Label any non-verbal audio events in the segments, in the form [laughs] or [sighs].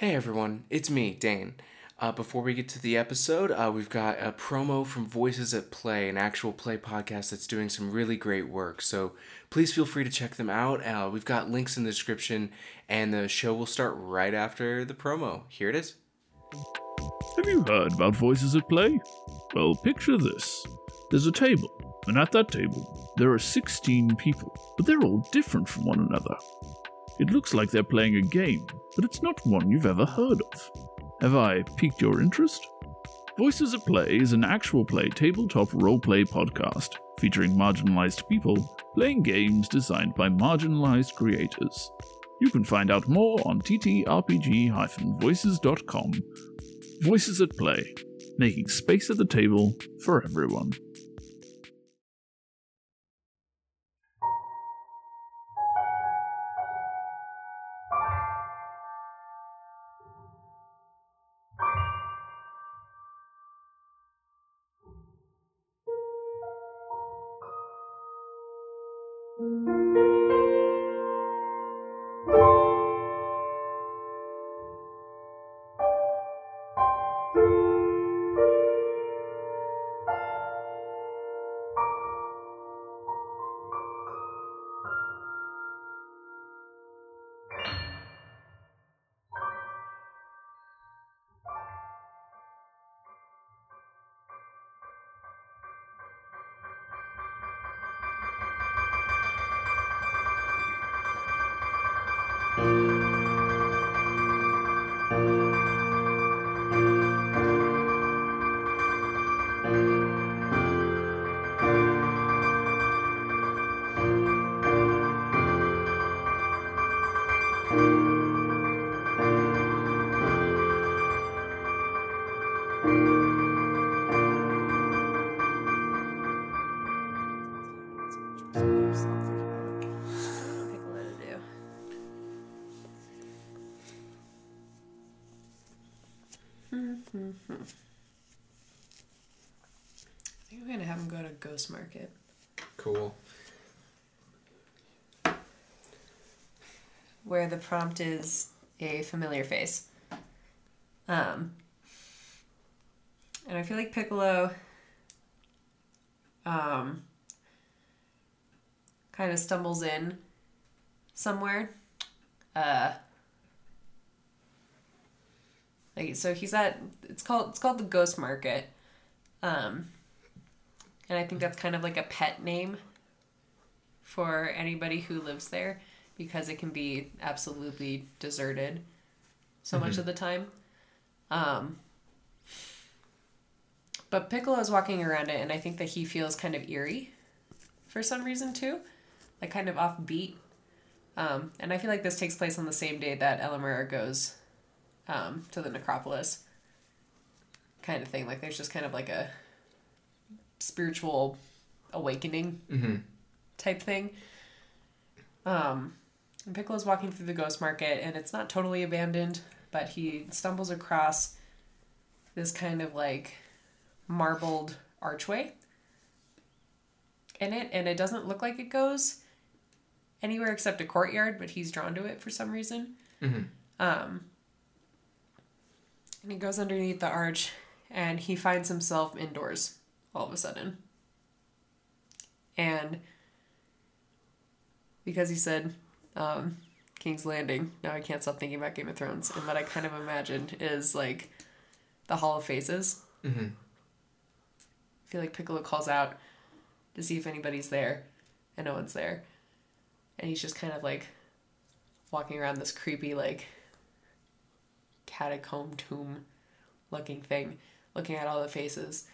Hey everyone, it's me, Dane. Uh, before we get to the episode, uh, we've got a promo from Voices at Play, an actual play podcast that's doing some really great work. So please feel free to check them out. Uh, we've got links in the description, and the show will start right after the promo. Here it is. Have you heard about Voices at Play? Well, picture this there's a table, and at that table, there are 16 people, but they're all different from one another. It looks like they're playing a game, but it's not one you've ever heard of. Have I piqued your interest? Voices at Play is an actual play tabletop roleplay podcast featuring marginalized people playing games designed by marginalized creators. You can find out more on ttrpg-voices.com. Voices at Play, making space at the table for everyone. Where the prompt is a familiar face. Um, and I feel like Piccolo um, kind of stumbles in somewhere. Uh, like so he's at it's called it's called the Ghost Market. Um, and I think that's kind of like a pet name for anybody who lives there because it can be absolutely deserted so much of the time. Um, but Piccolo is walking around it, and I think that he feels kind of eerie for some reason too, like kind of offbeat. Um, and I feel like this takes place on the same day that Elamura goes um, to the necropolis, kind of thing. Like there's just kind of like a spiritual awakening Mm-hmm. type thing. Um, and Piccolo's walking through the ghost market, and it's not totally abandoned, but he stumbles across this kind of like marbled archway in it, and it doesn't look like it goes anywhere except a courtyard, but he's drawn to it for some reason. Mm-hmm. Um, and he goes underneath the arch, and he finds himself indoors all of a sudden. And because he said um, King's Landing, now I can't stop thinking about Game of Thrones, and what I kind of imagined is like the Hall of Faces. Mm-hmm. I feel like Piccolo calls out to see if anybody's there, and no one's there. And he's just kind of like walking around this creepy, like catacomb tomb looking thing, looking at all the faces.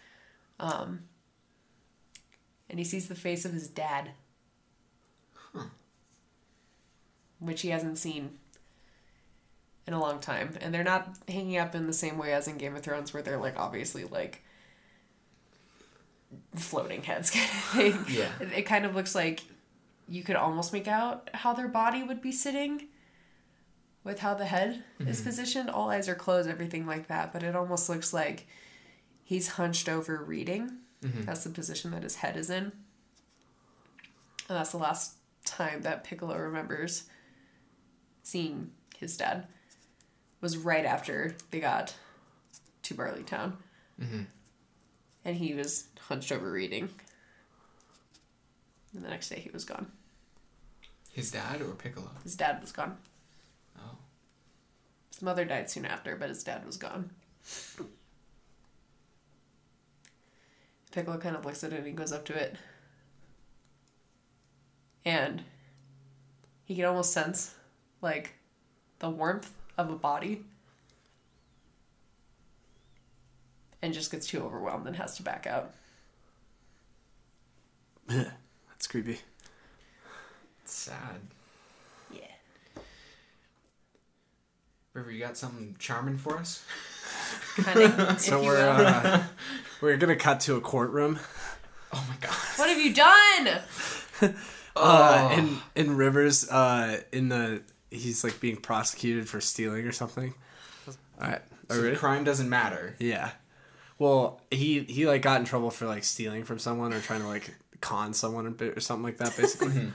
Um, and he sees the face of his dad, which he hasn't seen in a long time. And they're not hanging up in the same way as in Game of Thrones, where they're like obviously like floating heads [laughs] kind of thing. Yeah. It, it kind of looks like you could almost make out how their body would be sitting with how the head is mm-hmm. positioned. All eyes are closed, everything like that. But it almost looks like he's hunched over reading. Mm-hmm. That's the position that his head is in. And that's the last time that Piccolo remembers seeing his dad. was right after they got to Barley Town. Mm-hmm. And he was hunched over reading. And the next day he was gone. His dad or Piccolo? His dad was gone. Oh. His mother died soon after, but his dad was gone. Piccolo kind of looks at it and he goes up to it. And he can almost sense, like, the warmth of a body. And just gets too overwhelmed and has to back out. That's creepy. It's sad. Yeah. River, you got something charming for us? Cunning, [laughs] So we're uh, [laughs] we're gonna cut to a courtroom. Oh my god. What have you done? [laughs] Uh, in in Rivers, uh, in the he's like being prosecuted for stealing or something. All right, So the crime doesn't matter. Yeah. Well, he he like got in trouble for like stealing from someone or trying to like con someone a bit or something like that. Basically,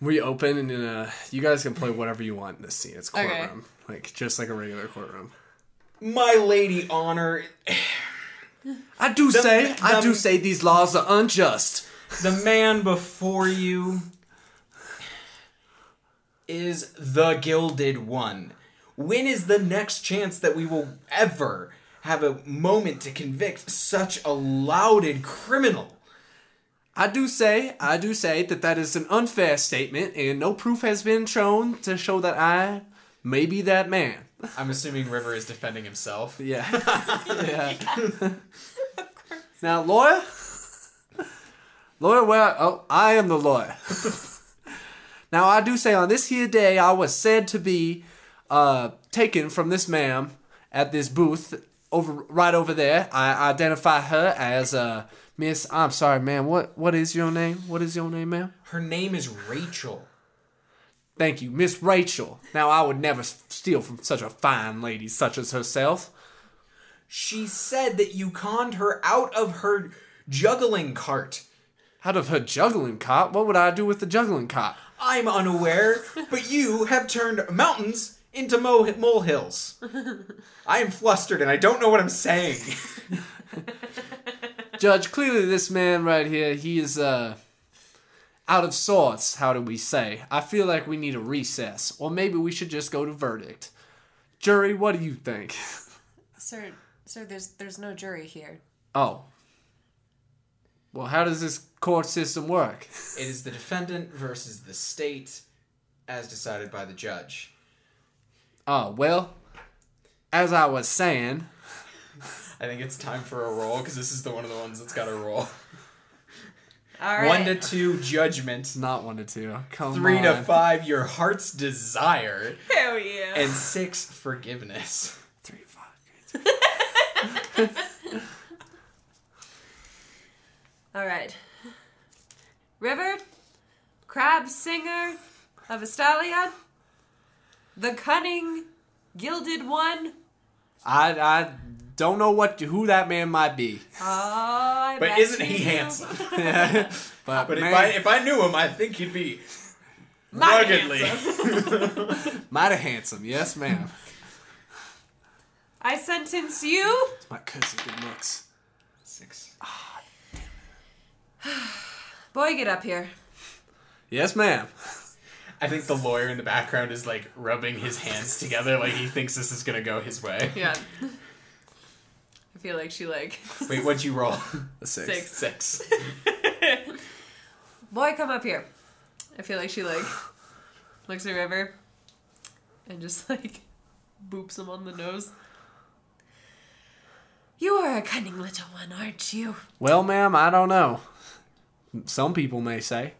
we open and uh, you guys can play whatever you want in this scene. It's Okay. courtroom, like just like a regular courtroom. My lady honor, I do say, I do say these laws are unjust. the man before you is the gilded one. When is the next chance that we will ever have a moment to convict such a lauded criminal? I do say, I do say that that is an unfair statement, and no proof has been shown to show that I may be that man. [laughs] I'm assuming River is defending himself. Yeah. [laughs] yeah. [laughs] now, lawyer? Lawyer, where? Oh, I am the lawyer. Now, I do say on this here day, I was said to be uh, taken from this ma'am at this booth over right over there. I identify her as uh, Miss. I'm sorry, ma'am. What what is your name? What is your name, ma'am? Her name is Rachel. Thank you, Miss Rachel. Now, I would never steal from such a fine lady such as herself. She said that you conned her out of her juggling cart. Out of her juggling cart? What would I do with the juggling cot? I'm unaware, but you have turned mountains into mo- molehills. [laughs] I am flustered and I don't know what I'm saying. [laughs] Judge, clearly this man right here, he is uh out of sorts, how do we say? I feel like we need a recess, or maybe we should just go to verdict. Jury, what do you think? Sir, sir, there's there's no jury here. Oh. Well, how does this court system work? It is the defendant versus the state, as decided by the judge. Oh, well, as I was saying, [laughs] I think it's time for a roll because this is the one of the ones that's got a roll. All right. One to two, judgment. not one to two. Come Three to five, your heart's desire. Hell yeah. And six, forgiveness. Three to five. [laughs] All right. River, crab singer of Estalia, the cunning, gilded one. I I don't know what who that man might be, Oh, I But bet isn't you he do. handsome? [laughs] but, But if man, I if I knew him, I think he'd be Mighty ruggedly. [laughs] mighty handsome. Yes, ma'am. I sentence you. It's My cousin good looks. Six. Ah. Boy, get up here. Yes, ma'am. [laughs] I think the lawyer in the background is like rubbing his hands together, like he thinks this is gonna go his way. Yeah. I feel like she like [laughs] Wait, what'd you roll? A six. six. Six. [laughs] Boy, come up here. I feel like she like looks at River and just like boops him on the nose. You are a cunning little one, aren't you? Well, ma'am, I don't know. Some people may say.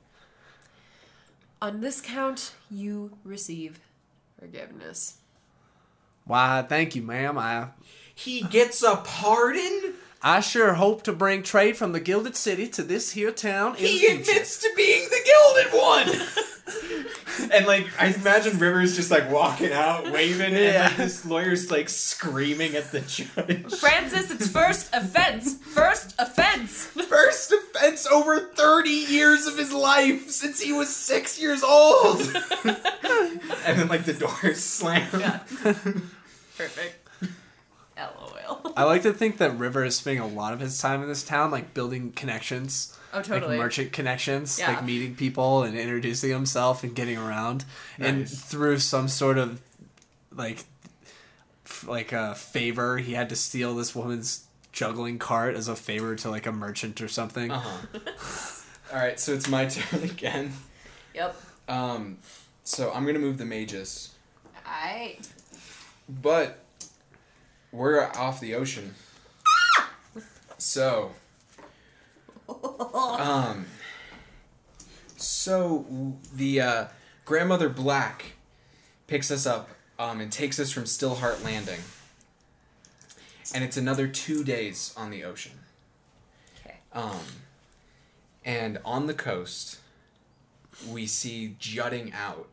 On this count, you receive forgiveness. Why, thank you, ma'am. I He gets a pardon? I sure hope to bring trade from the Gilded City to this here town in He the future. admits to being the gilded one! [laughs] and like I imagine Rivers just like walking out, waving, and Yeah. like this lawyer's like screaming at the judge. Francis, it's first offense. First offense. First offense over 30 years of his life since he was six years old. [laughs] and then like the doors slam. Yeah. Perfect. LOL. I like to think that River is spending a lot of his time in this town, like building connections. Oh, totally. Like merchant connections, Yeah. like meeting people and introducing himself and getting around. And through some sort of like f- like a favor, he had to steal this woman's juggling cart as a favor to like a merchant or something. Uh-huh. [laughs] All right, so it's my [laughs] turn again. Yep. Um, so I'm gonna move the mages, I. but we're off the ocean. So, [laughs] um, so the uh, grandmother Black picks us up um, and takes us from Stillheart Landing, and it's another two days on the ocean. Okay. Um, and on the coast, we see jutting out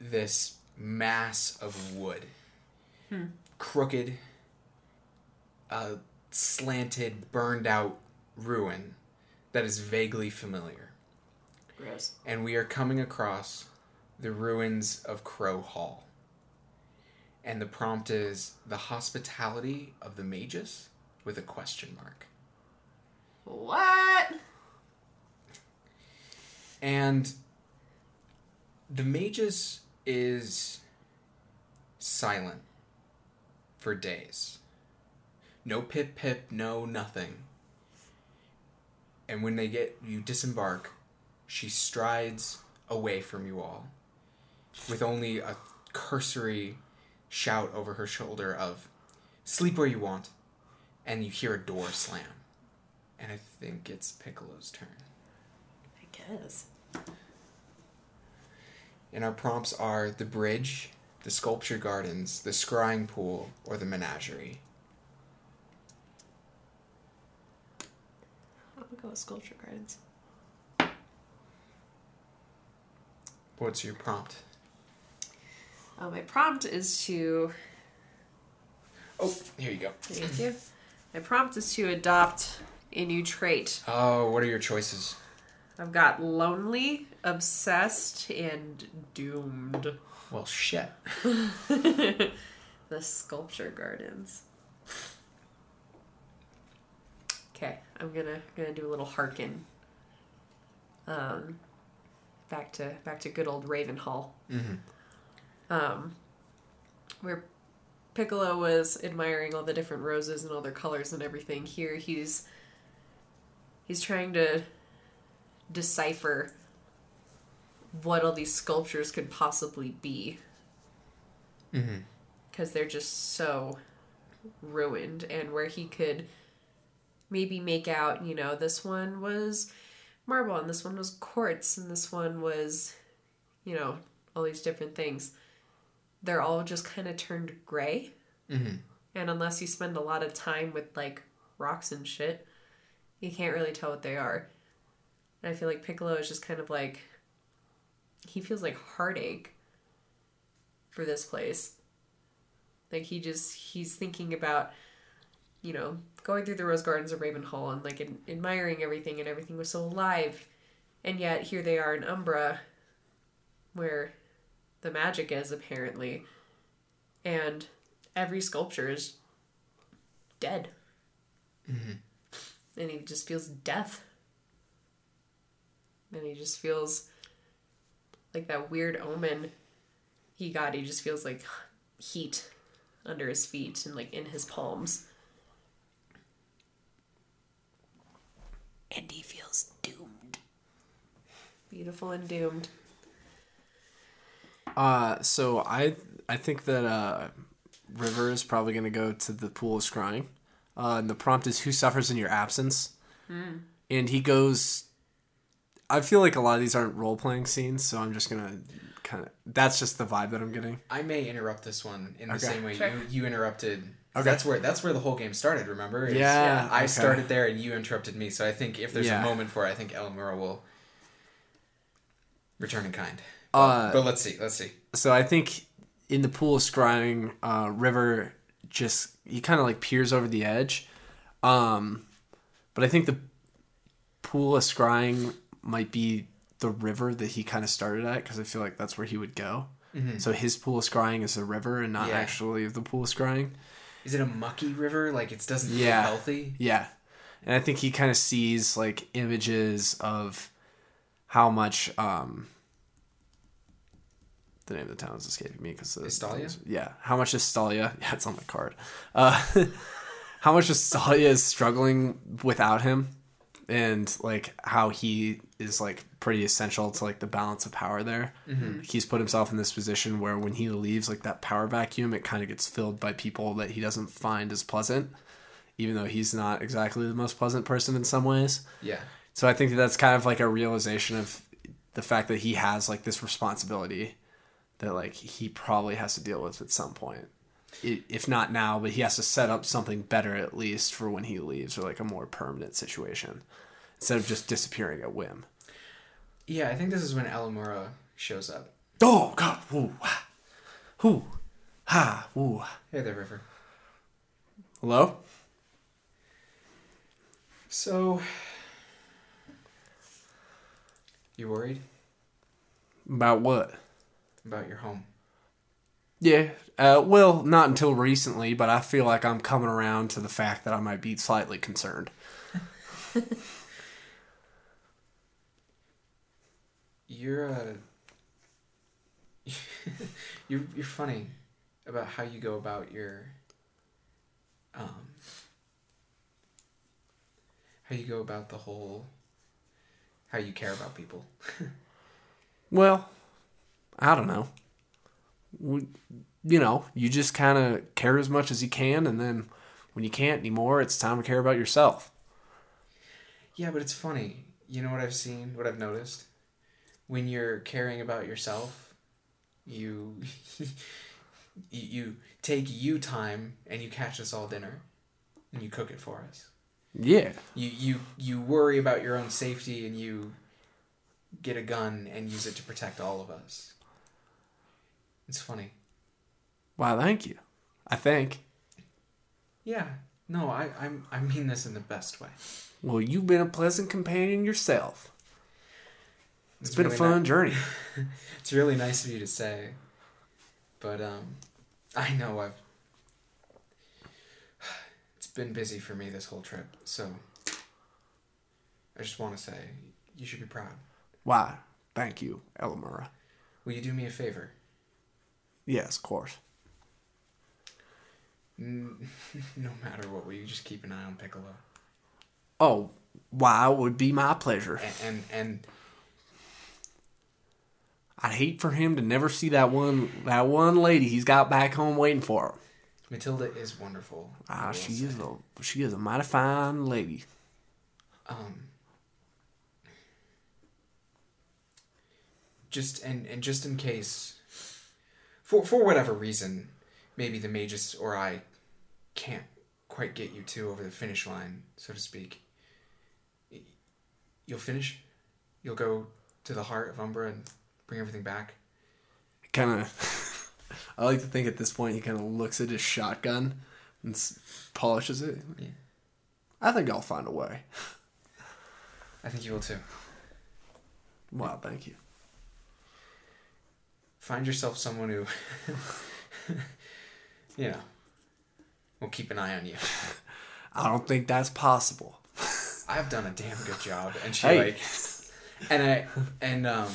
this mass of wood. Crooked, uh, slanted, burned out ruin that is vaguely familiar. Gross. And we are coming across the ruins of Crow Hall. And the prompt is the hospitality of the Magus with a question mark. What? And the Magus is silent for days. No pip pip, no nothing. And when they get you disembark, she strides away from you all with only a cursory shout over her shoulder of sleep where you want and you hear a door slam. And I think it's Piccolo's turn. I guess. And our prompts are the bridge, the sculpture gardens, the scrying pool, or the menagerie. Go with sculpture gardens. What's your prompt? Uh, my prompt is to. Oh, here you go. Thank you. My prompt is to adopt a new trait. Oh, what are your choices? I've got lonely, obsessed, and doomed. Well, shit. [laughs] the sculpture gardens. I'm gonna gonna do a little harken. Um, back to back to good old Ravenhall. Um, where Piccolo was admiring all the different roses and all their colors and everything. Here he's he's trying to decipher what all these sculptures could possibly be Mm-hmm. because they're just so ruined and where he could maybe make out you know this one was marble and this one was quartz and this one was you know all these different things. They're all just kind of turned gray. Mm-hmm. and unless you spend a lot of time with like rocks and shit you can't really tell what they are. And i feel like piccolo is just kind of like he feels like heartache for this place. Like he just he's thinking about you know going through the rose gardens of ravenhall and like ad- admiring everything and everything was so alive. And yet here they are in umbra where the magic is apparently. And every sculpture is dead. Mm-hmm. And he just feels death. And he just feels like that weird omen he got. He just feels like heat under his feet and like in his palms and he feels doomed beautiful and doomed Uh, so I I think that uh, River is probably gonna go to the pool of scrying. Uh, and the prompt is who suffers in your absence, and he goes. I feel like a lot of these aren't role playing scenes, so I'm just gonna kind of. That's just the vibe that I'm getting. I may interrupt this one in the Okay. same way Sure. you, you interrupted. Okay. That's where that's where the whole game started. Remember? Is Yeah, I okay. started there and you interrupted me. So I think if there's Yeah. a moment for it, I think Elamura will return in kind Uh, but let's see. Let's see. so I think in the pool of scrying, uh, River just he kind of like peers over the edge. Um, but I think the pool of scrying might be the river that he kind of started at because I feel like that's where he would go. So his pool of scrying is the river and not Yeah. actually the pool of scrying. Is it a mucky river? Like it doesn't Yeah. feel healthy. Yeah. And I think he kind of sees like images of how much um the name of the town is escaping me because Estalia? Yeah, how much is Estalia? [laughs] Yeah, it's on my card. Uh, [laughs] how much Estalia is struggling without him, and like how he is like pretty essential to like the balance of power there. Mm-hmm. He's put himself in this position where when he leaves, like that power vacuum, it kind of gets filled by people that he doesn't find as pleasant, even though he's not exactly the most pleasant person in some ways. Yeah. So I think that that's kind of like a realization of the fact that he has like this responsibility that like he probably has to deal with at some point. If not now, but he has to set up something better at least for when he leaves or like a more permanent situation instead of just disappearing at whim. Yeah, I think this is when Alamura shows up. Oh god, woo, ha, whoo, ha, woo. Hey there, River. Hello? So, you worried About what? about your home? Yeah, uh, well, not until recently, but I feel like I'm coming around to the fact that I might be slightly concerned. [laughs] You're uh [laughs] you're you're funny about how you go about your um how you go about the whole how you care about people. [laughs] Well, I don't know. We, you know, you just kind of care as much as you can, and then when you can't anymore, it's time to care about yourself. Yeah, but it's funny. You know what I've seen, what I've noticed? When you're caring about yourself, you [laughs] you, take you time and you catch us all dinner and you cook it for us. Yeah. You you you worry about your own safety and you get a gun and use it to protect all of us. It's funny. Wow, thank you. I think. Yeah. No, I I'm, I mean this in the best way. Well, you've been a pleasant companion yourself. It's it's been a fun ni- journey. [laughs] It's really nice of you to say. But um I know I've [sighs] it's been busy for me this whole trip, so I just want to say you should be proud. Why? Thank you, Elamura. Will you do me a favor? Yes, of course. [laughs] No matter what, will you just keep an eye on Piccolo? Oh, why? It would be my pleasure. And and, and I'd hate for him to never see that one that one lady he's got back home waiting for him. Matilda is wonderful. Ah, she say. is a she is a mighty fine lady. um just and and just in case for for whatever reason maybe the magus or i can't quite get you two over the finish line so to speak you'll finish you'll go to the heart of umbra and bring everything back Kind of. [laughs] I like to think at this point he kind of looks at his shotgun and s- polishes it. Yeah. I think I'll find a way. i think you will too Wow, thank you. find yourself someone who [laughs] you know will keep an eye on you I don't think that's possible. [laughs] I've done a damn good job. And she Hey. like, and I, and um,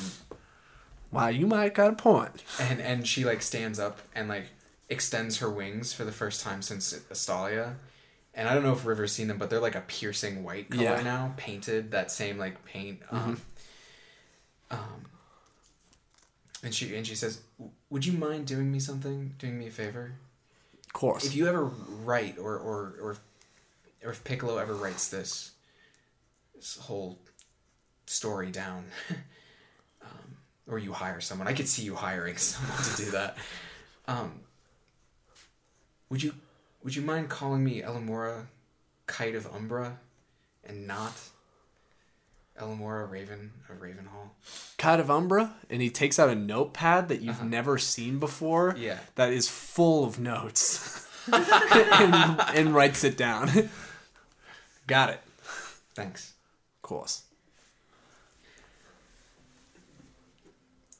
Wow, you might got a point. and and she like stands up and like extends her wings for the first time since Estalia. And I don't know if River's seen them, but they're like a piercing white color Yeah. now, painted that same like paint. Um, um, and she and she says, "Would you mind doing me something? Doing me a favor? Course. If you ever write, or or or if, or if Piccolo ever writes this, this whole story down, [laughs] um, or you hire someone, I could see you hiring [laughs] someone to do that. Um, would you would you mind calling me Elamora, Kite of Umbra, and not Elamora Raven of Ravenhall. Cat of Umbra, and he takes out a notepad that you've never seen before. Yeah. That is full of notes. [laughs] and, and writes it down. [laughs] Got it. Thanks. Of course.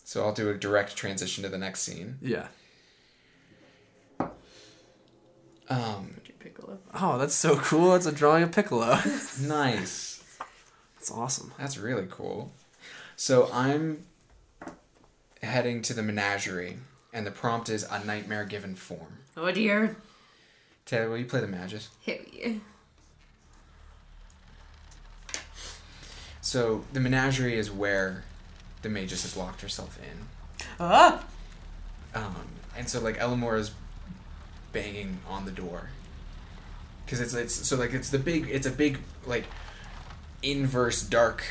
So I'll do a direct transition to the next scene. Yeah. Um, Piccolo. Oh, that's so cool. That's a drawing of Piccolo. [laughs] nice. That's awesome. That's really cool. So I'm heading to the menagerie, and the prompt is a nightmare given form. Oh dear. Taylor, will you play the Magus? Heavy. So the menagerie is where the Magus has locked herself in. Ah! Um, and so like Elamore is banging on the door because it's it's so like it's the big it's a big like inverse dark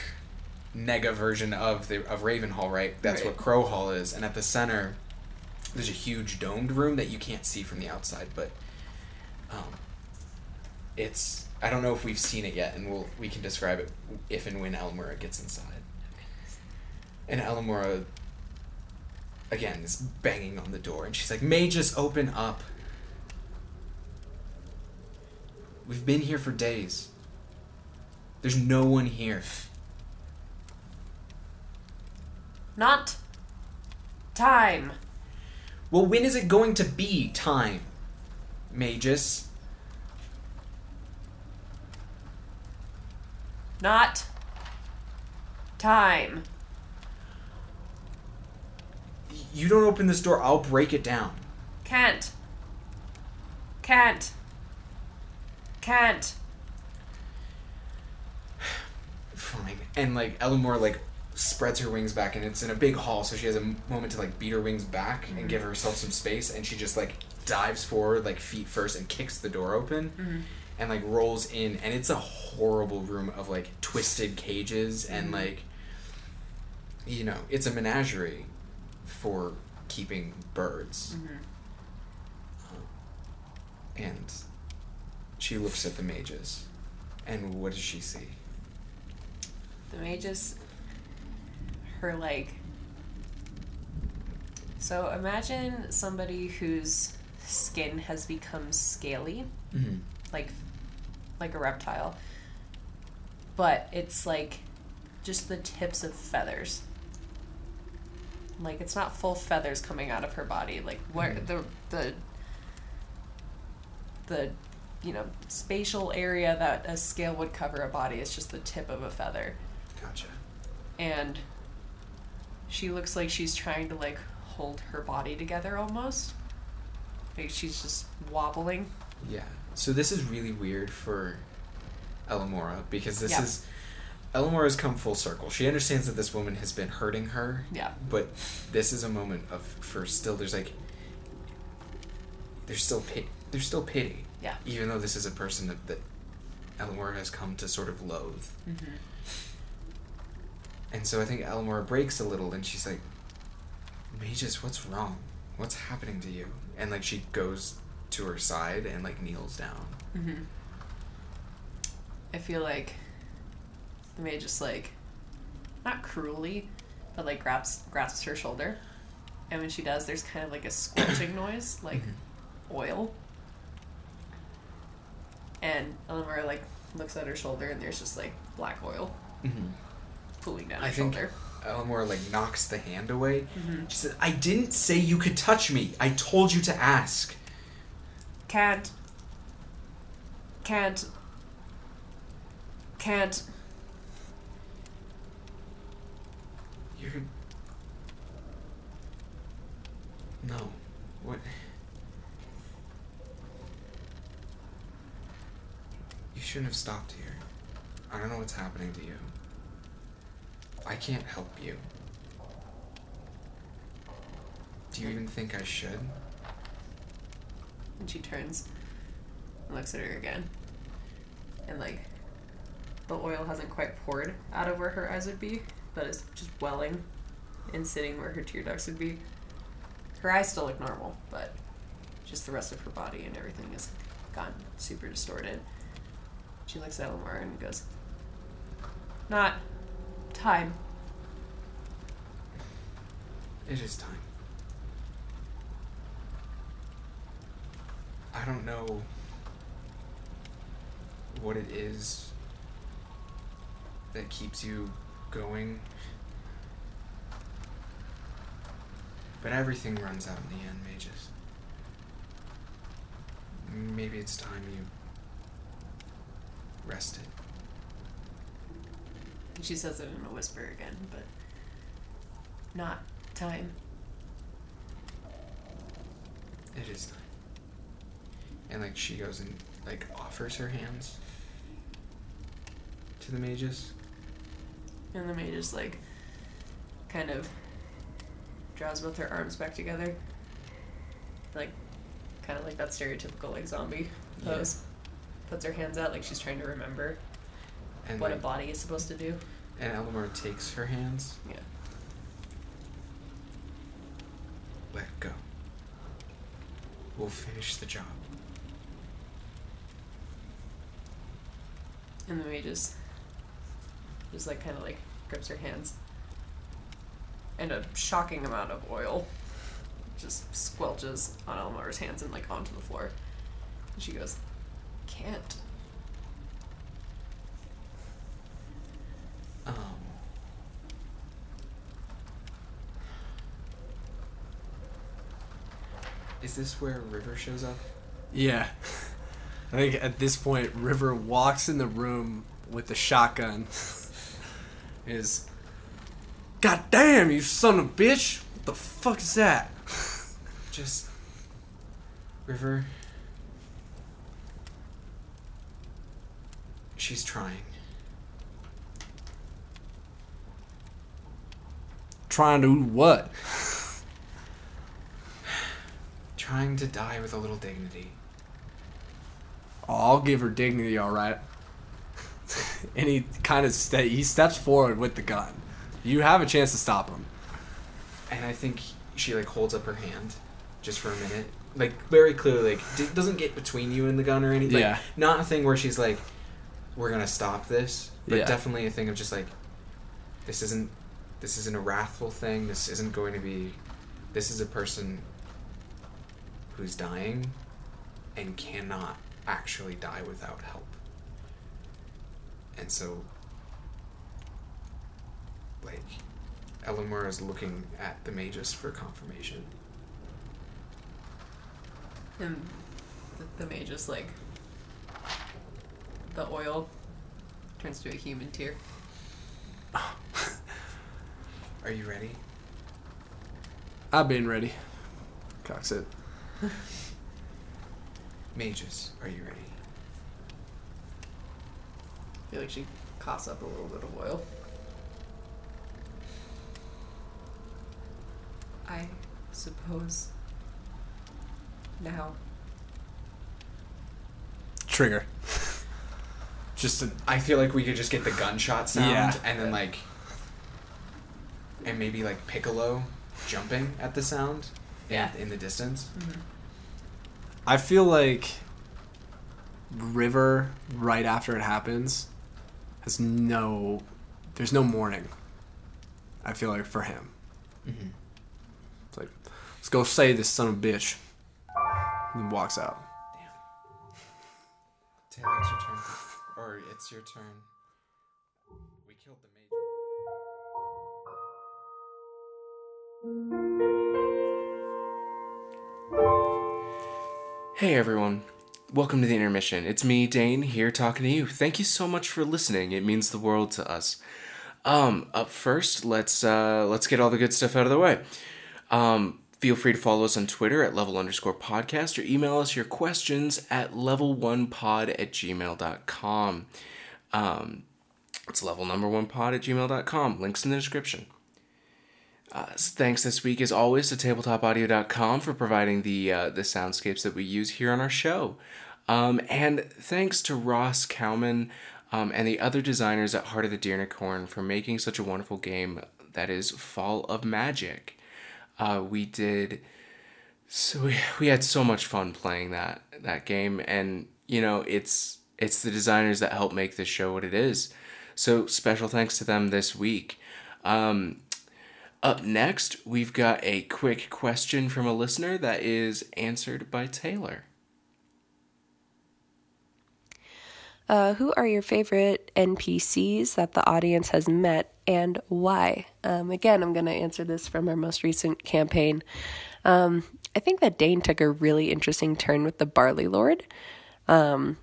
nega version of the of Ravenhall right? That's Right. what Crow Hall is. And at the center there's a huge domed room that you can't see from the outside but um it's I don't know if we've seen it yet and we'll we can describe it if and when Elamora gets inside. And Elamora again is banging on the door and she's like may just open up. We've been here for days there's no one here Not time. well when is it going to be time magus Not time. you don't open this door i'll break it down Can't. Can't. Can't. Fine and like Elamore like spreads her wings back and it's in a big hall so she has a moment to like beat her wings back and mm-hmm. give herself some space and she just like dives forward like feet first and kicks the door open mm-hmm. and like rolls in and it's a horrible room of like twisted cages and mm-hmm. like you know it's a menagerie for keeping birds. Um, and she looks at the Magus and what does she see The Magus. Her like. So imagine somebody whose skin has become scaly, mm-hmm. like, like a reptile, but it's like, just the tips of feathers. Like it's not full feathers coming out of her body. Like where Mhm. the the the you know spatial area that a scale would cover a body is just the tip of a feather Gotcha. and she looks like she's trying to like hold her body together almost like she's just wobbling Yeah. So this is really weird for Elamora because this Yeah. is Elamora has come full circle. She understands that this woman has been hurting her, yeah but this is a moment of for still there's like there's still pit there's still pity. Yeah. Even though this is a person that, that Elamora has come to sort of loathe. mm-hmm. And so I think Elmore breaks a little and she's like, Magus, what's wrong? What's happening to you? And like she goes to her side and like kneels down. Mm-hmm. i feel like the maid just like not cruelly but like grabs grasps her shoulder and when she does there's kind of like a squelching [coughs] noise like oil and Eleanor like looks at her shoulder and there's just like black oil Mm-hmm. Pooling down I her think shoulder Elamora like knocks the hand away. Mhm. She said, "I didn't say you could touch me. I told you to ask." Can't. Can't. Can't. You're no. What? You shouldn't have stopped here. I don't know what's happening to you. I can't help you. Do you even think I should? And she turns and looks at her again. And like the oil hasn't quite poured out of where her eyes would be, but it's just welling and sitting where her tear ducts would be. Her eyes still look normal, but just the rest of her body and everything has gone super distorted. She looks at Elmore and goes, Not Time. It is time. I don't know what it is that keeps you going. But everything runs out in the end, Magus. Maybe it's time you rested. She says it in a whisper again, but not time. It is time. And like she goes and like offers her hands to the Magus. And the Magus like kind of draws both her arms back together. Like kind of like that stereotypical like zombie Yeah. pose. Puts her hands out like she's trying to remember And what like, a body is supposed to do. and Elamar takes her hands. Yeah. Let go. We'll finish the job. And the mage just just like kind of like grips her hands. And a shocking amount of oil just squelches on Elmar's hands and like onto the floor. And she goes, Can't. Um. Is this where River shows up? Yeah. I think at this point, River walks in the room with the shotgun. [laughs] is, God damn, you son of a bitch! What the fuck is that? [laughs] Just. River. She's trying. Trying to do what? [laughs] Trying to die with a little dignity. I'll give her dignity, all right. [laughs] and he kind of ste- he steps forward with the gun. You have a chance to stop him. And I think she like holds up her hand just for a minute. Like very clearly like d- doesn't get between you and the gun or anything. Like, Yeah. Not a thing where she's like we're going to stop this, but Yeah. definitely a thing of just like this isn't this isn't a wrathful thing. This isn't going to be this is a person who's dying and cannot actually die without help. And so like Elamar is looking at the magus for confirmation. And the, the mage just like the oil turns to a human tear. [laughs] Are you ready? I've been ready. Cocks it. [laughs] Magus, are you ready? I feel like she coughs up a little bit of oil. I suppose now. Trigger. [laughs] Just a I feel like we could just get the gunshot sound Yeah. and then like and maybe like Piccolo jumping at the sound Yeah. in the distance. Mm-hmm. I feel like River right after it happens has no there's no mourning. I feel like for him. Mm-hmm. It's like, let's go save this son of a bitch. And then walks out. Damn. Taylor, it's your turn. Or it's your turn. We killed the mage. Hey everyone. Welcome to the intermission. It's me, Dane, here talking to you. Thank you so much for listening. It means the world to us. Um, up first, let's uh let's get all the good stuff out of the way. Um, feel free to follow us on Twitter at level underscore podcast or email us your questions at level one pod at gmail.com. Um, it's level number one pod at gmail.com. Links in the description. Uh, thanks this week, as always, to tabletopaudio.com for providing the uh, the soundscapes that we use here on our show. Um, and thanks to Ross Cowman um, and the other designers at Heart of the Deernicorn for making such a wonderful game that is Fall of Magic. Uh, we did so we, we had so much fun playing that that game and you know it's it's the designers that help make this show what it is So special thanks to them this week. Um, up next, we've got a quick question from a listener that is answered by Taylor. Uh, who are your favorite NPCs that the audience has met and why? Um, again, I'm going to answer this from our most recent campaign. Um, I think that Dane took a really interesting turn with the Barley Lord. Um,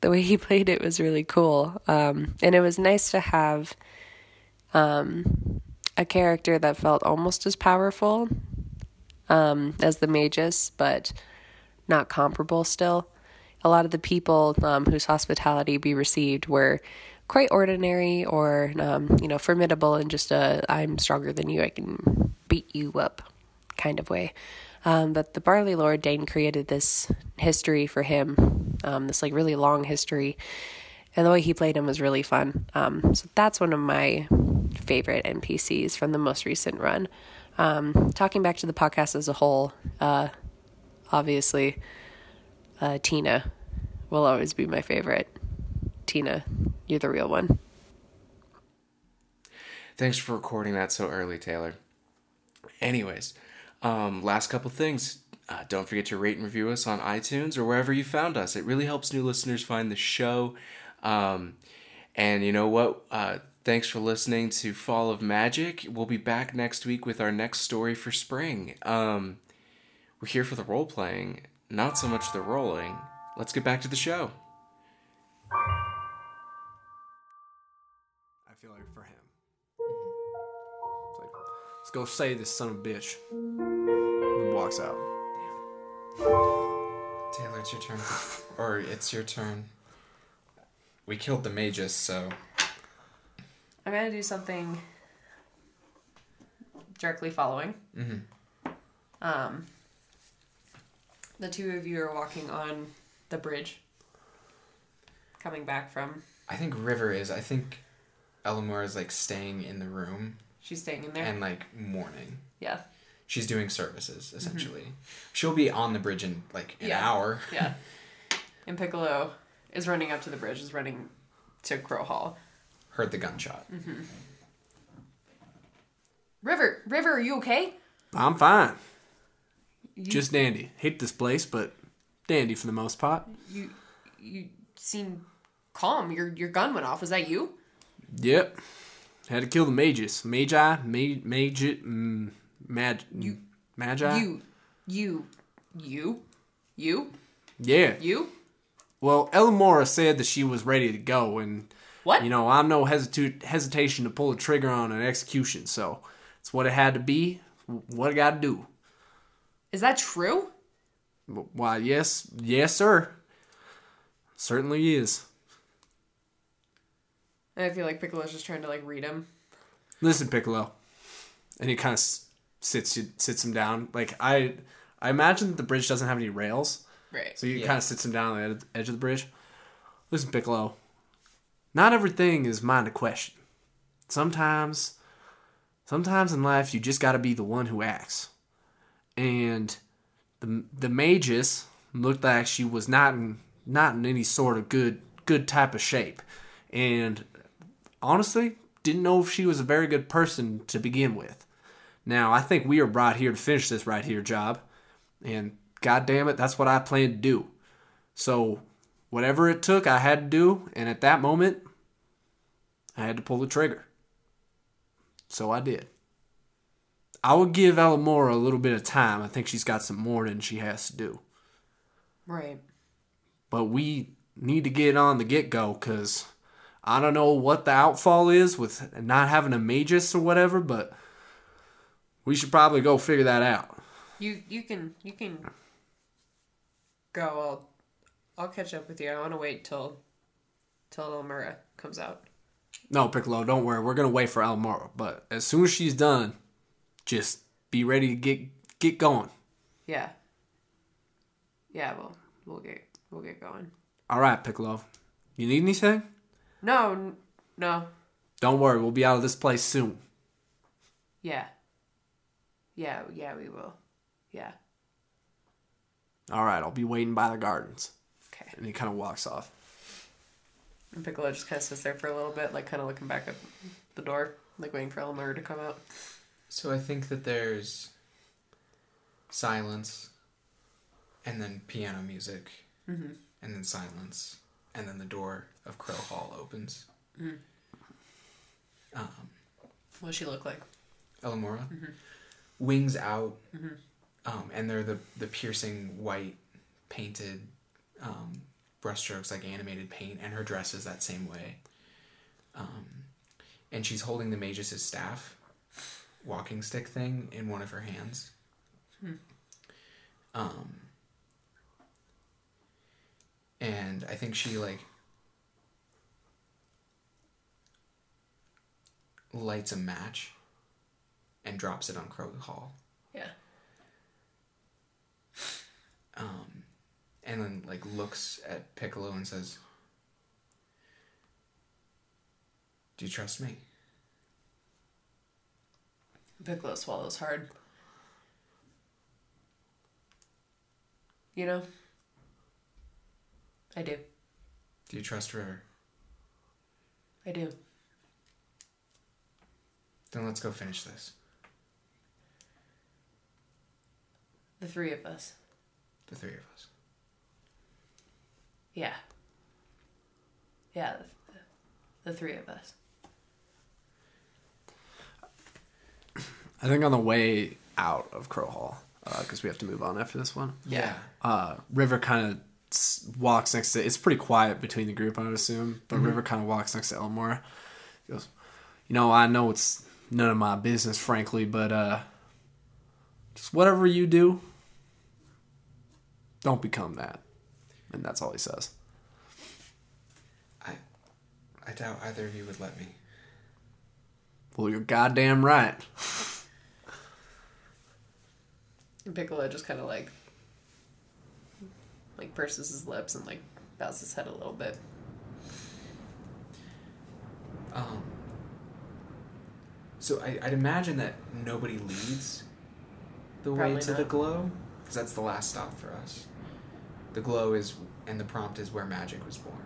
the way he [laughs] played it was really cool. Um, and it was nice to have um, a character that felt almost as powerful um, as the Magus, but not comparable still a lot of the people um, whose hospitality we received were quite ordinary or um, you know formidable in just a I'm stronger than you, I can beat you up kind of way. Um, but the Barley Lord Dane created this history for him, um, this like really long history, and the way he played him was really fun. Um, so that's one of my favorite NPCs from the most recent run. Um, talking back to the podcast as a whole, uh, obviously uh, Tina will always be my favorite. Tina, you're the real one. Thanks for recording that so early, Taylor. Anyways, um, last couple things. Uh, don't forget to rate and review us on iTunes or wherever you found us. It really helps new listeners find the show. Um, and you know what? Uh, thanks for listening to Fall of Magic. We'll be back next week with our next story for spring. Um, we're here for the role playing, not so much the rolling. Let's get back to the show. I feel like for him. It's like, let's go save this son of a bitch. And walks out. Taylor, it's your turn. or it's your turn. We killed the mages, so. I'm gonna do something directly following. Mm-hmm. Um, the two of you are walking on the bridge, coming back from. I think River is. I think Elamora is like staying in the room She's staying in there. and like mourning. yeah, She's doing services essentially. She'll be on the bridge in like an Yeah. hour. yeah. [laughs] and Piccolo is running up to the bridge. Is running to Crow Hall. Heard the gunshot. River, River, are you okay? I'm fine. You, Just dandy. Hate this place, but dandy for the most part. you, you seem calm. Your your gun went off. Was that you? Yep. Had to kill the mages. Magi, ma- magi, mm, mag, you, magi. You, you, you, you, Yeah. you. Well, Elamora said that she was ready to go, and What? you know I'm no hesitu- hesitation to pull the trigger on an execution. So it's what it had to be. What I got to do. Is that true? Why, yes, yes, sir. Certainly is. I feel like Piccolo's just trying to like read him. Listen, Piccolo, and he kind of sits sits him down. Like I, I imagine that the bridge doesn't have any rails, Right. so he kind of sits him down on the ed- edge of the bridge. Listen, Piccolo, not everything is mine to question. Sometimes, sometimes in life, you just got to be the one who acts. And the the magus looked like she was not in not in any sort of good good type of shape, and honestly didn't know if she was a very good person to begin with. Now I think we are brought here to finish this right here job, and god damn it, that's what I plan to do. So whatever it took, I had to do, and at that moment, I had to pull the trigger. So I did. I would give Elamora a little bit of time. I think she's got some mourning she has to do. Right. But we need to get on the get go because I don't know what the outfall is with not having a magus or whatever, but we should probably go figure that out. You you can you can go. I'll I'll catch up with you. I want to wait till till Elamora comes out. No, Piccolo, don't worry. We're gonna wait for Elamora, but as soon as she's done, just be ready to get get going. Yeah. Yeah. We'll we'll get we'll get going. All right, Piccolo. You need anything? No. n- No. Don't worry. We'll be out of this place soon. Yeah. Yeah. Yeah. We will. Yeah. All right. I'll be waiting by the gardens. Okay. And he kind of walks off. And Piccolo just kind of sits there for a little bit, like kind of looking back at the door, like waiting for Elmore to come out. So I think that there's silence, and then piano music, mm-hmm. and then silence, and then the door of Crow Hall opens. Mm-hmm. Um, What does she look like? Elamora, mm-hmm. wings out, um, and they're the the piercing white painted um, brushstrokes like animated paint, and her dress is that same way. Um, and she's holding the magus' staff, walking stick thing in one of her hands. Um, and I think she like lights a match and drops it on Crow Hall. Yeah. Um, and then like looks at Piccolo and says, "Do you trust me?" Piccolo swallows hard. You know? I do. Do you trust River? I do. Then let's go finish this. The three of us. The three of us. Yeah. Yeah, the, the three of us. I think on the way out of Crow Hall, because we have to move on after this one. Yeah. uh, River kind of walks next to. It's pretty quiet between the group, I would assume. But River kind of walks next to Elmore. He goes, "You know, I know it's none of my business, frankly, but uh, just whatever you do, don't become that." And that's all he says. I, I doubt either of you would let me. Well, you're goddamn right. And Piccolo just kind of like, like purses his lips and like bows his head a little bit. Um. So I, I'd imagine that nobody leads the way Probably to the glow, because that's the last stop for us. The glow is, and the prompt is where magic was born.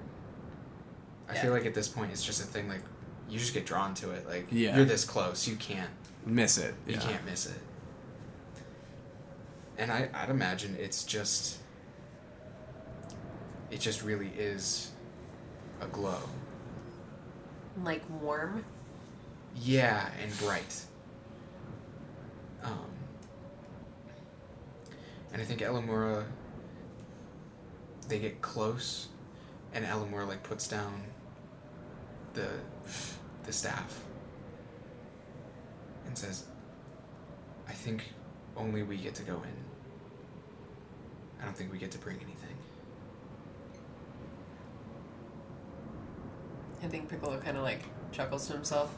I Yeah. feel like at this point it's just a thing like you just get drawn to it. Like Yeah. you're this close, you can't Miss it. you Yeah. can't miss it. And I, I'd imagine it's just it just really is a glow. Like warm. Yeah, and bright. Um, and I think Elamora, they get close, and Elamora like puts down the the staff and says, "I think only we get to go in. I don't think we get to bring anything." I think Piccolo kind of like chuckles to himself.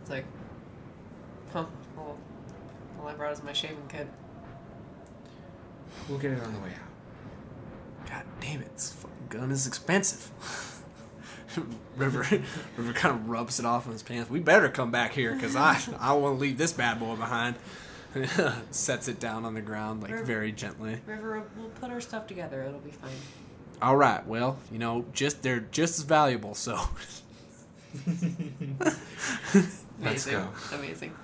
It's like, huh, well, all I brought is my shaving kit. We'll get it on the way out. God damn it! This fucking gun is expensive. [laughs] River, River kind of rubs it off on his pants. We better come back here because I, [laughs] I want to leave this bad boy behind. [laughs] Sets it down on the ground like River- very gently. River, we'll put our stuff together. It'll be fine. All right, well, you know, just they're just as valuable. So Let's Amazing. go. Amazing.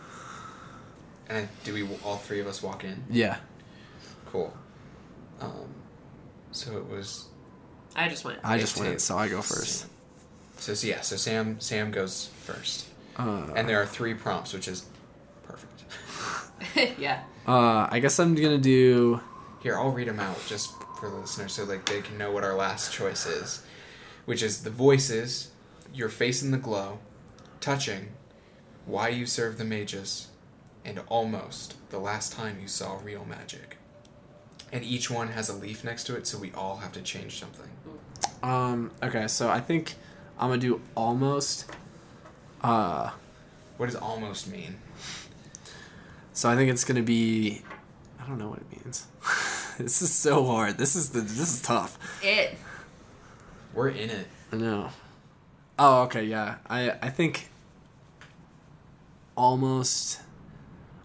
And do we all three of us walk in? yeah, Cool. Um, so it was. I just went. I just went, it. so I go first. So, so yeah, so Sam Sam goes first, Uh, and there are three prompts, which is perfect. [laughs] yeah. uh, I guess I'm gonna do. Here, I'll read them out just for the listeners, so like they can know what our last choice is, which is the voices, your face in the glow, touching, why you serve the mages, and almost the last time you saw real magic. And each one has a leaf next to it, so we all have to change something. Um, okay, so I think I'm gonna do almost. Uh, What does almost mean? so I think it's gonna be. I don't know what it means. [laughs] this is so hard. This is the. This is tough. It. We're in it. I know. Oh, okay, yeah. I I think almost.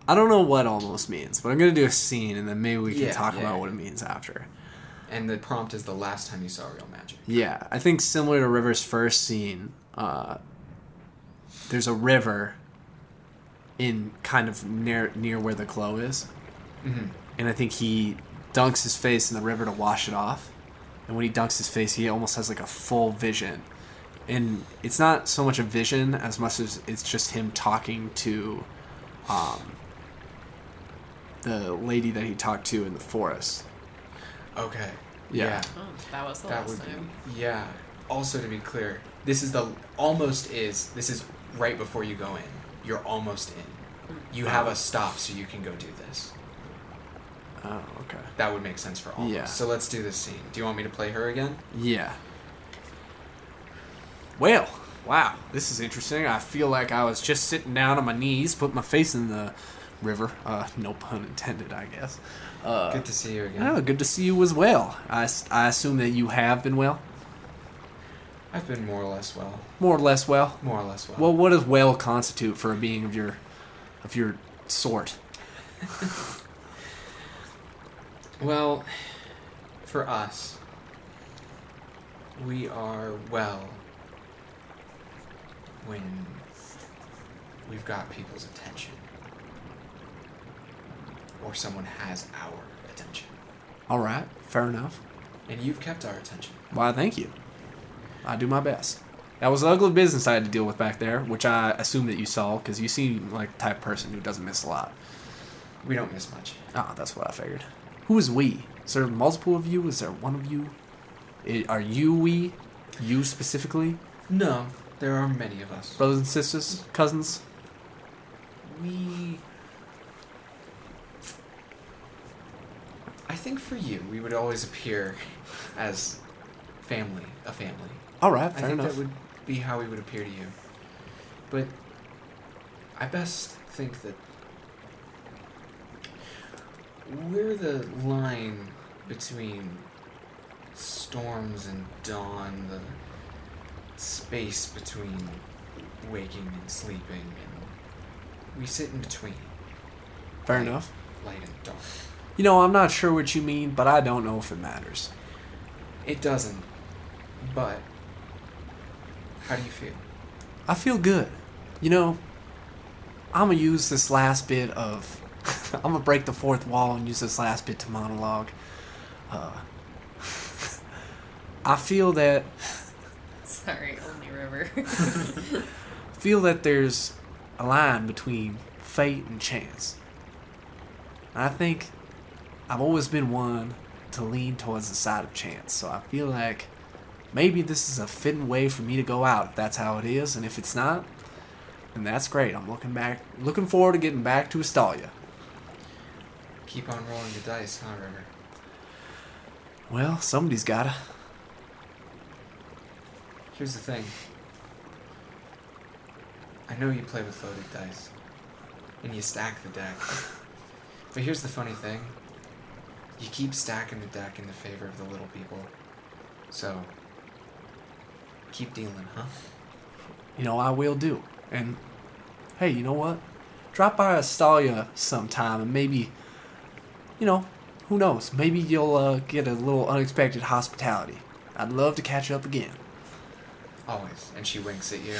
I don't know what almost means, but I'm gonna do a scene, and then maybe we can Yeah, talk yeah, about yeah. what it means after. And the prompt is the last time you saw real magic. Yeah, I think similar to River's first scene, uh, there's a river in kind of near near where the glow is, Mm-hmm. and I think he dunks his face in the river to wash it off. And when he dunks his face, he almost has like a full vision, and it's not so much a vision as much as it's just him talking to, um, the lady that he talked to in the forest. Okay. Yeah. Oh, that was the That last would time. be yeah. Also to be clear, this is the almost is this is right before you go in. You're almost in. Hmm. You have a stop so you can go do this. Oh, okay. That would make sense for all. Yeah. So let's do this scene. Do you want me to play her again? Yeah. Well, wow, this is interesting. I feel like I was just sitting down on my knees, put my face in the river. Uh, no pun intended, I guess. Uh, Good to see you again. oh, good to see you as well. I, I assume that you have been well, I've been more or less well. more or less well. More or less well. Well, what does well constitute for a being of your, of your sort? [laughs] Well, for us, we are well when we've got people's attention. Or someone has our attention. All right, fair enough. And you've kept our attention. Why, thank you. I do my best. That was ugly business I had to deal with back there, which I assume that you saw because you seem like the type of person who doesn't miss a lot. We don't miss much. Ah, that's what I figured. Who is we? Is there multiple of you? Is there one of you? I- are you we? You specifically? No, there are many of us. Brothers and sisters? Cousins? We. I think for you, we would always appear as family, a family. Alright, fair I think enough. that would be how we would appear to you. But I best think that we're the line between storms and dawn, the space between waking and sleeping, and we sit in between Fair light- enough. light and dark. You know, I'm not sure what you mean, but I don't know if it matters. It doesn't, but how do you feel? I feel good. You know, I'm gonna use this last bit of. [laughs] I'm gonna break the fourth wall and use this last bit to monologue. Uh, [laughs] I feel that [laughs] Sorry, only River. feel that there's a line between fate and chance. I think I've always been one to lean towards the side of chance. So I feel like maybe this is a fitting way for me to go out if that's how it is, and if it's not, then that's great. I'm looking back looking forward to getting back to Estalia. Keep on rolling the dice, huh, River? Well, somebody's gotta. Here's the thing. I know you play with loaded dice, and you stack the deck. [laughs] But here's the funny thing. You keep stacking the deck in the favor of the little people. So, keep dealing, huh? You know, I will do. And hey, you know what? Drop by Estalia sometime and maybe, you know, who knows? Maybe you'll uh, get a little unexpected hospitality. I'd love to catch up again. Always. And she winks at you.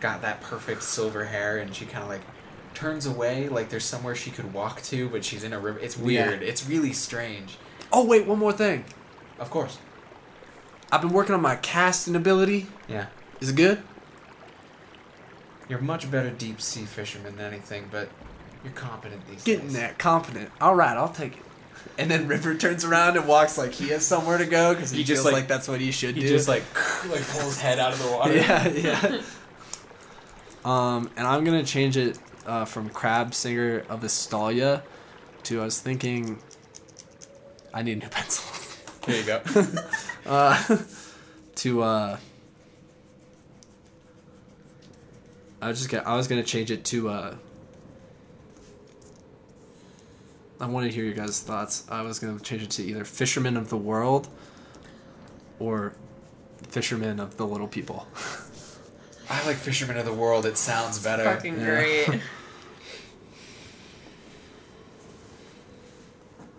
Got that perfect silver hair, and she kind of like turns away, like there's somewhere she could walk to, but she's in a river. It's weird. It's really strange. Oh, wait, one more thing. Of course. I've been working on my casting ability. Yeah. Is it good? You're much better deep sea fisherman than anything, but you're competent these Getting days. that confident. All right, I'll take it. And then River turns around and walks like he has somewhere to go because he, He just, feels like- like, that's what he should He do. He just like [laughs] like pulls his head out of the water. [laughs] yeah, yeah. [laughs] um, and I'm gonna change it uh, from Crab Singer of Estalia to I was thinking. I need a new [laughs] pencil. There you go. [laughs] uh, [laughs] to uh, I was just gonna, I was gonna change it to uh. I want to hear your guys' thoughts. I was gonna change it to either Fisherman of the World or Fisherman of the Little People. I like Fisherman of the World. It sounds better. Fucking Yeah. great. [laughs]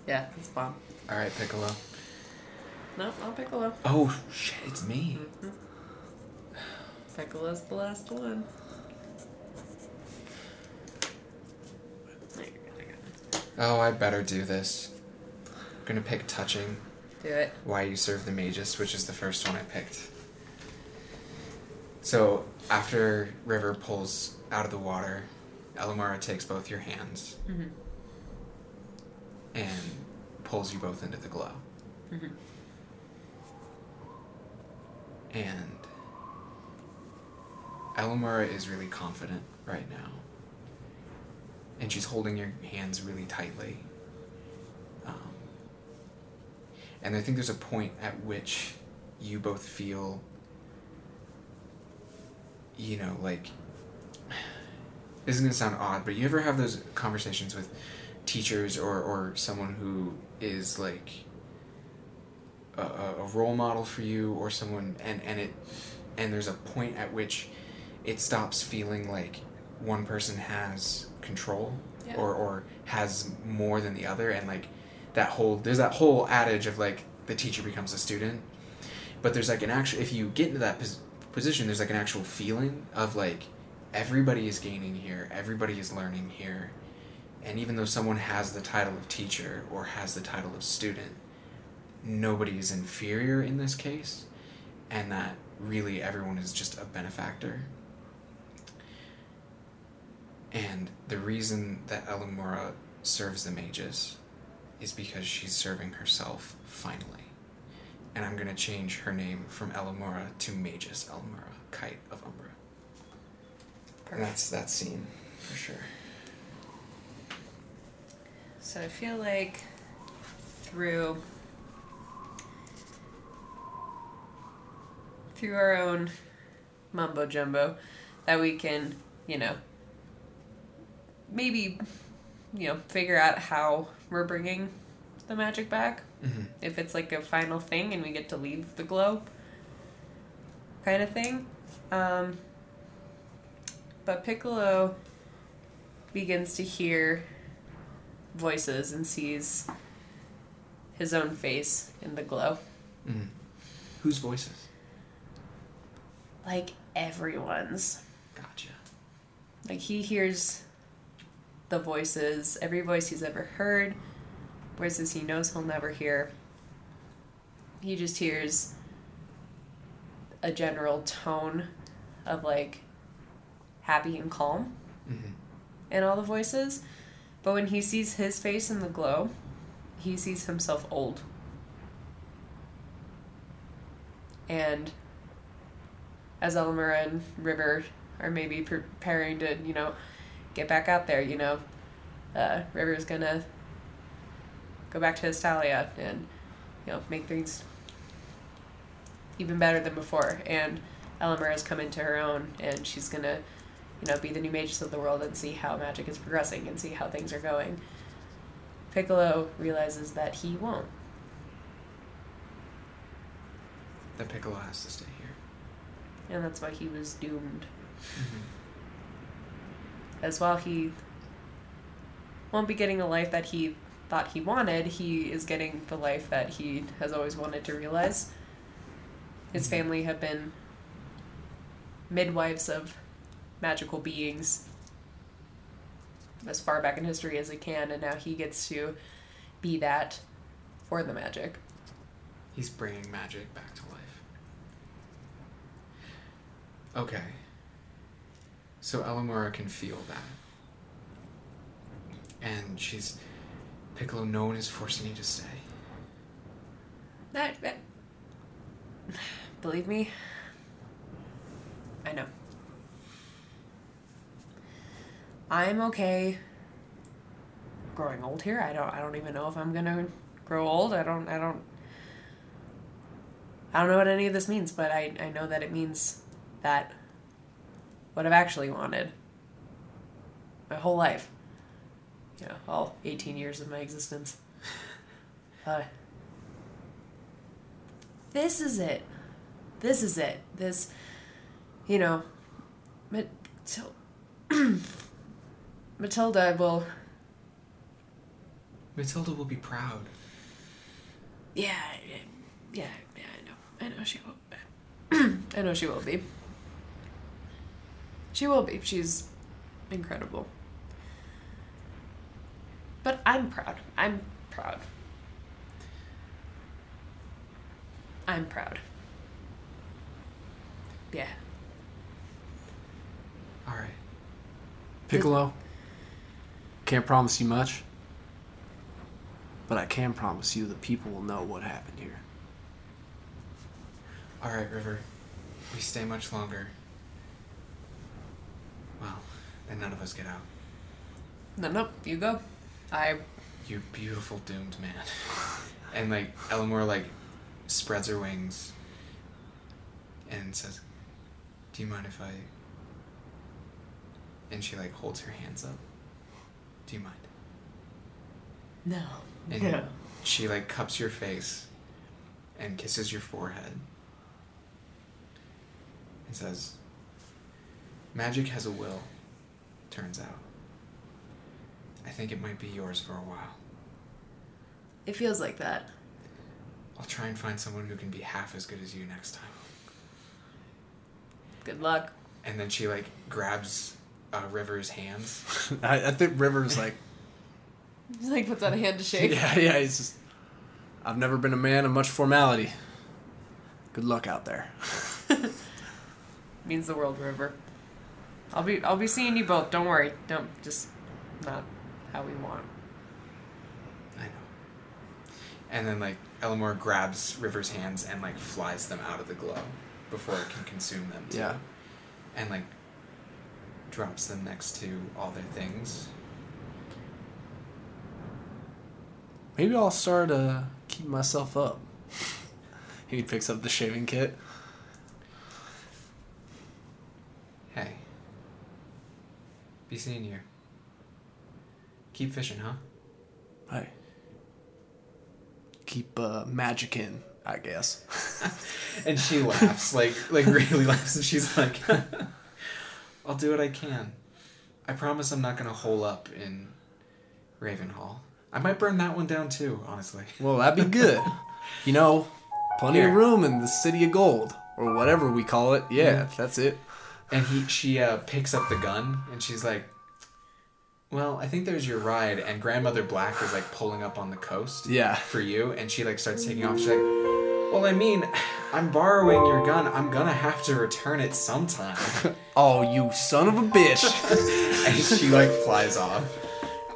yeah, it's bomb. All right, Piccolo. No, no Piccolo. Oh shit! It's me. Mm-hmm. Piccolo's the last one. There you go, there you go. Oh, I better do this. I'm gonna pick touching. Do it. Why you serve the magus, which is the first one I picked. So after River pulls out of the water, Elamora takes both your hands Mhm. and pulls you both into the glow. Mhm. And Elamora is really confident right now. And she's holding your hands really tightly. Um, and I think there's a point at which you both feel, you know, like, this is going to sound odd, but you ever have those conversations with teachers or, or someone who is like a, a role model for you or someone and, and it and there's a point at which it stops feeling like one person has control Yeah. or, or has more than the other and like that whole there's that whole adage of like the teacher becomes a student but there's like an actual if you get into that pos- position there's like an actual feeling of like everybody is gaining here everybody is learning here and even though someone has the title of teacher or has the title of student nobody is inferior in this case and that really everyone is just a benefactor and the reason that Elamora serves the mages is because she's serving herself finally. And I'm gonna change her name from Elamora to Magus Elamora, Kite of Umbra. And that's that scene for sure. So I feel like through through our own mumbo jumbo that we can, you know, maybe you know, figure out how we're bringing the magic back. Mm-hmm. If it's like a final thing and we get to leave the globe kind of thing. Um, but Piccolo begins to hear voices and sees his own face in the glow. Mm-hmm. Whose voices? Like everyone's. Gotcha. Like he hears the voices, every voice he's ever heard, voices he knows he'll never hear. He just hears a general tone of like happy and calm Mm-hmm. in all the voices. But when he sees his face in the glow, he sees himself old. And as Elmer and River are maybe preparing to, you know, get back out there, you know, uh, River's gonna go back to Estalia and, you know, make things even better than before. And Elamora's come into her own and she's gonna you know, be the new mages of the world and see how magic is progressing and see how things are going. Piccolo realizes that he won't. That Piccolo has to stay here. And that's why he was doomed. Mm-hmm. As while he won't be getting the life that he thought he wanted, he is getting the life that he has always wanted to realize. His Mhm. family have been midwives of magical beings as far back in history as it can, and now he gets to be that for the magic. He's bringing magic back to life. Okay. So Elamora can feel that. And she's. Piccolo, no one is forcing you to stay. That, that believe me, I know. I'm okay growing old here. I don't I don't even know if I'm gonna grow old. I don't I don't I don't know what any of this means, but I, I know that it means that what I've actually wanted my whole life. Know, all eighteen years of my existence. Uh, this is it. This is it. This, you know, Matil- [clears throat] Matilda will, Matilda will be proud. yeah, Yeah, yeah, I know. I know she will. [clears throat] I know she will be. She will be. She's incredible. But I'm proud. I'm proud. I'm proud. Yeah. All right. Piccolo, can't promise you much, but I can promise you the people will know what happened here. All right, River. We stay much longer. Well, then none of us get out. No, no, you go. I You beautiful doomed man. [laughs] And like Eleanor like spreads her wings and says, "Do you mind if I?" And she like holds her hands up. Do you mind? no. And No. she like cups your face and kisses your forehead and says, Magic has a will, turns out. I think it might be yours for a while. It feels like that. I'll try and find someone who can be half as good as you next time. Good luck. And then she like grabs uh, River's hands. [laughs] I, I think River's like, [laughs] Just like puts out a hand to shake. yeah, yeah, he's just, I've never been a man of much formality. Good luck out there. [laughs] Means the world, River. I'll be I'll be seeing you both. Don't worry. Don't just not how we want. I know. And then like Eleanor grabs River's hands and like flies them out of the glow before it can consume them. Too. Yeah. And like drops them next to all their things. Maybe I'll start uh, keeping myself up. [laughs] he picks up the shaving kit. Hey. Be seeing you. Keep fishing, huh? Hey. Keep uh, magicking, I guess. [laughs] And she laughs, like like really laughs, and she's like, [laughs] "I'll do what I can. I promise I'm not gonna hole up in Ravenhall. I might burn that one down too, honestly. [laughs] Well, that'd be good. you know, plenty of room in the city of gold, or whatever we call it. Yeah, that's it. And he she uh, picks up the gun, and she's like, "Well, I think there's your ride." And Grandmother Black is like pulling up on the coast. Yeah. For you, and she like starts taking off. She's like, "Well, I mean, I'm borrowing your gun. I'm gonna have to return it sometime." [laughs] Oh, you son of a bitch! [laughs] and she like flies off.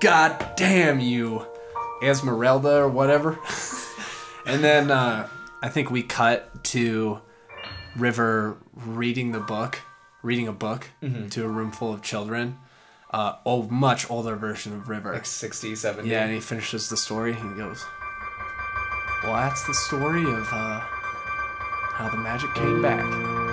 God damn you, Esmeralda or whatever. and then uh, I think we cut to River reading the book, reading a book to a room full of children. Uh, oh, much older version of River. Like 60, 70. Yeah, and he finishes the story. He goes, "Well, that's the story of uh, how the magic came back."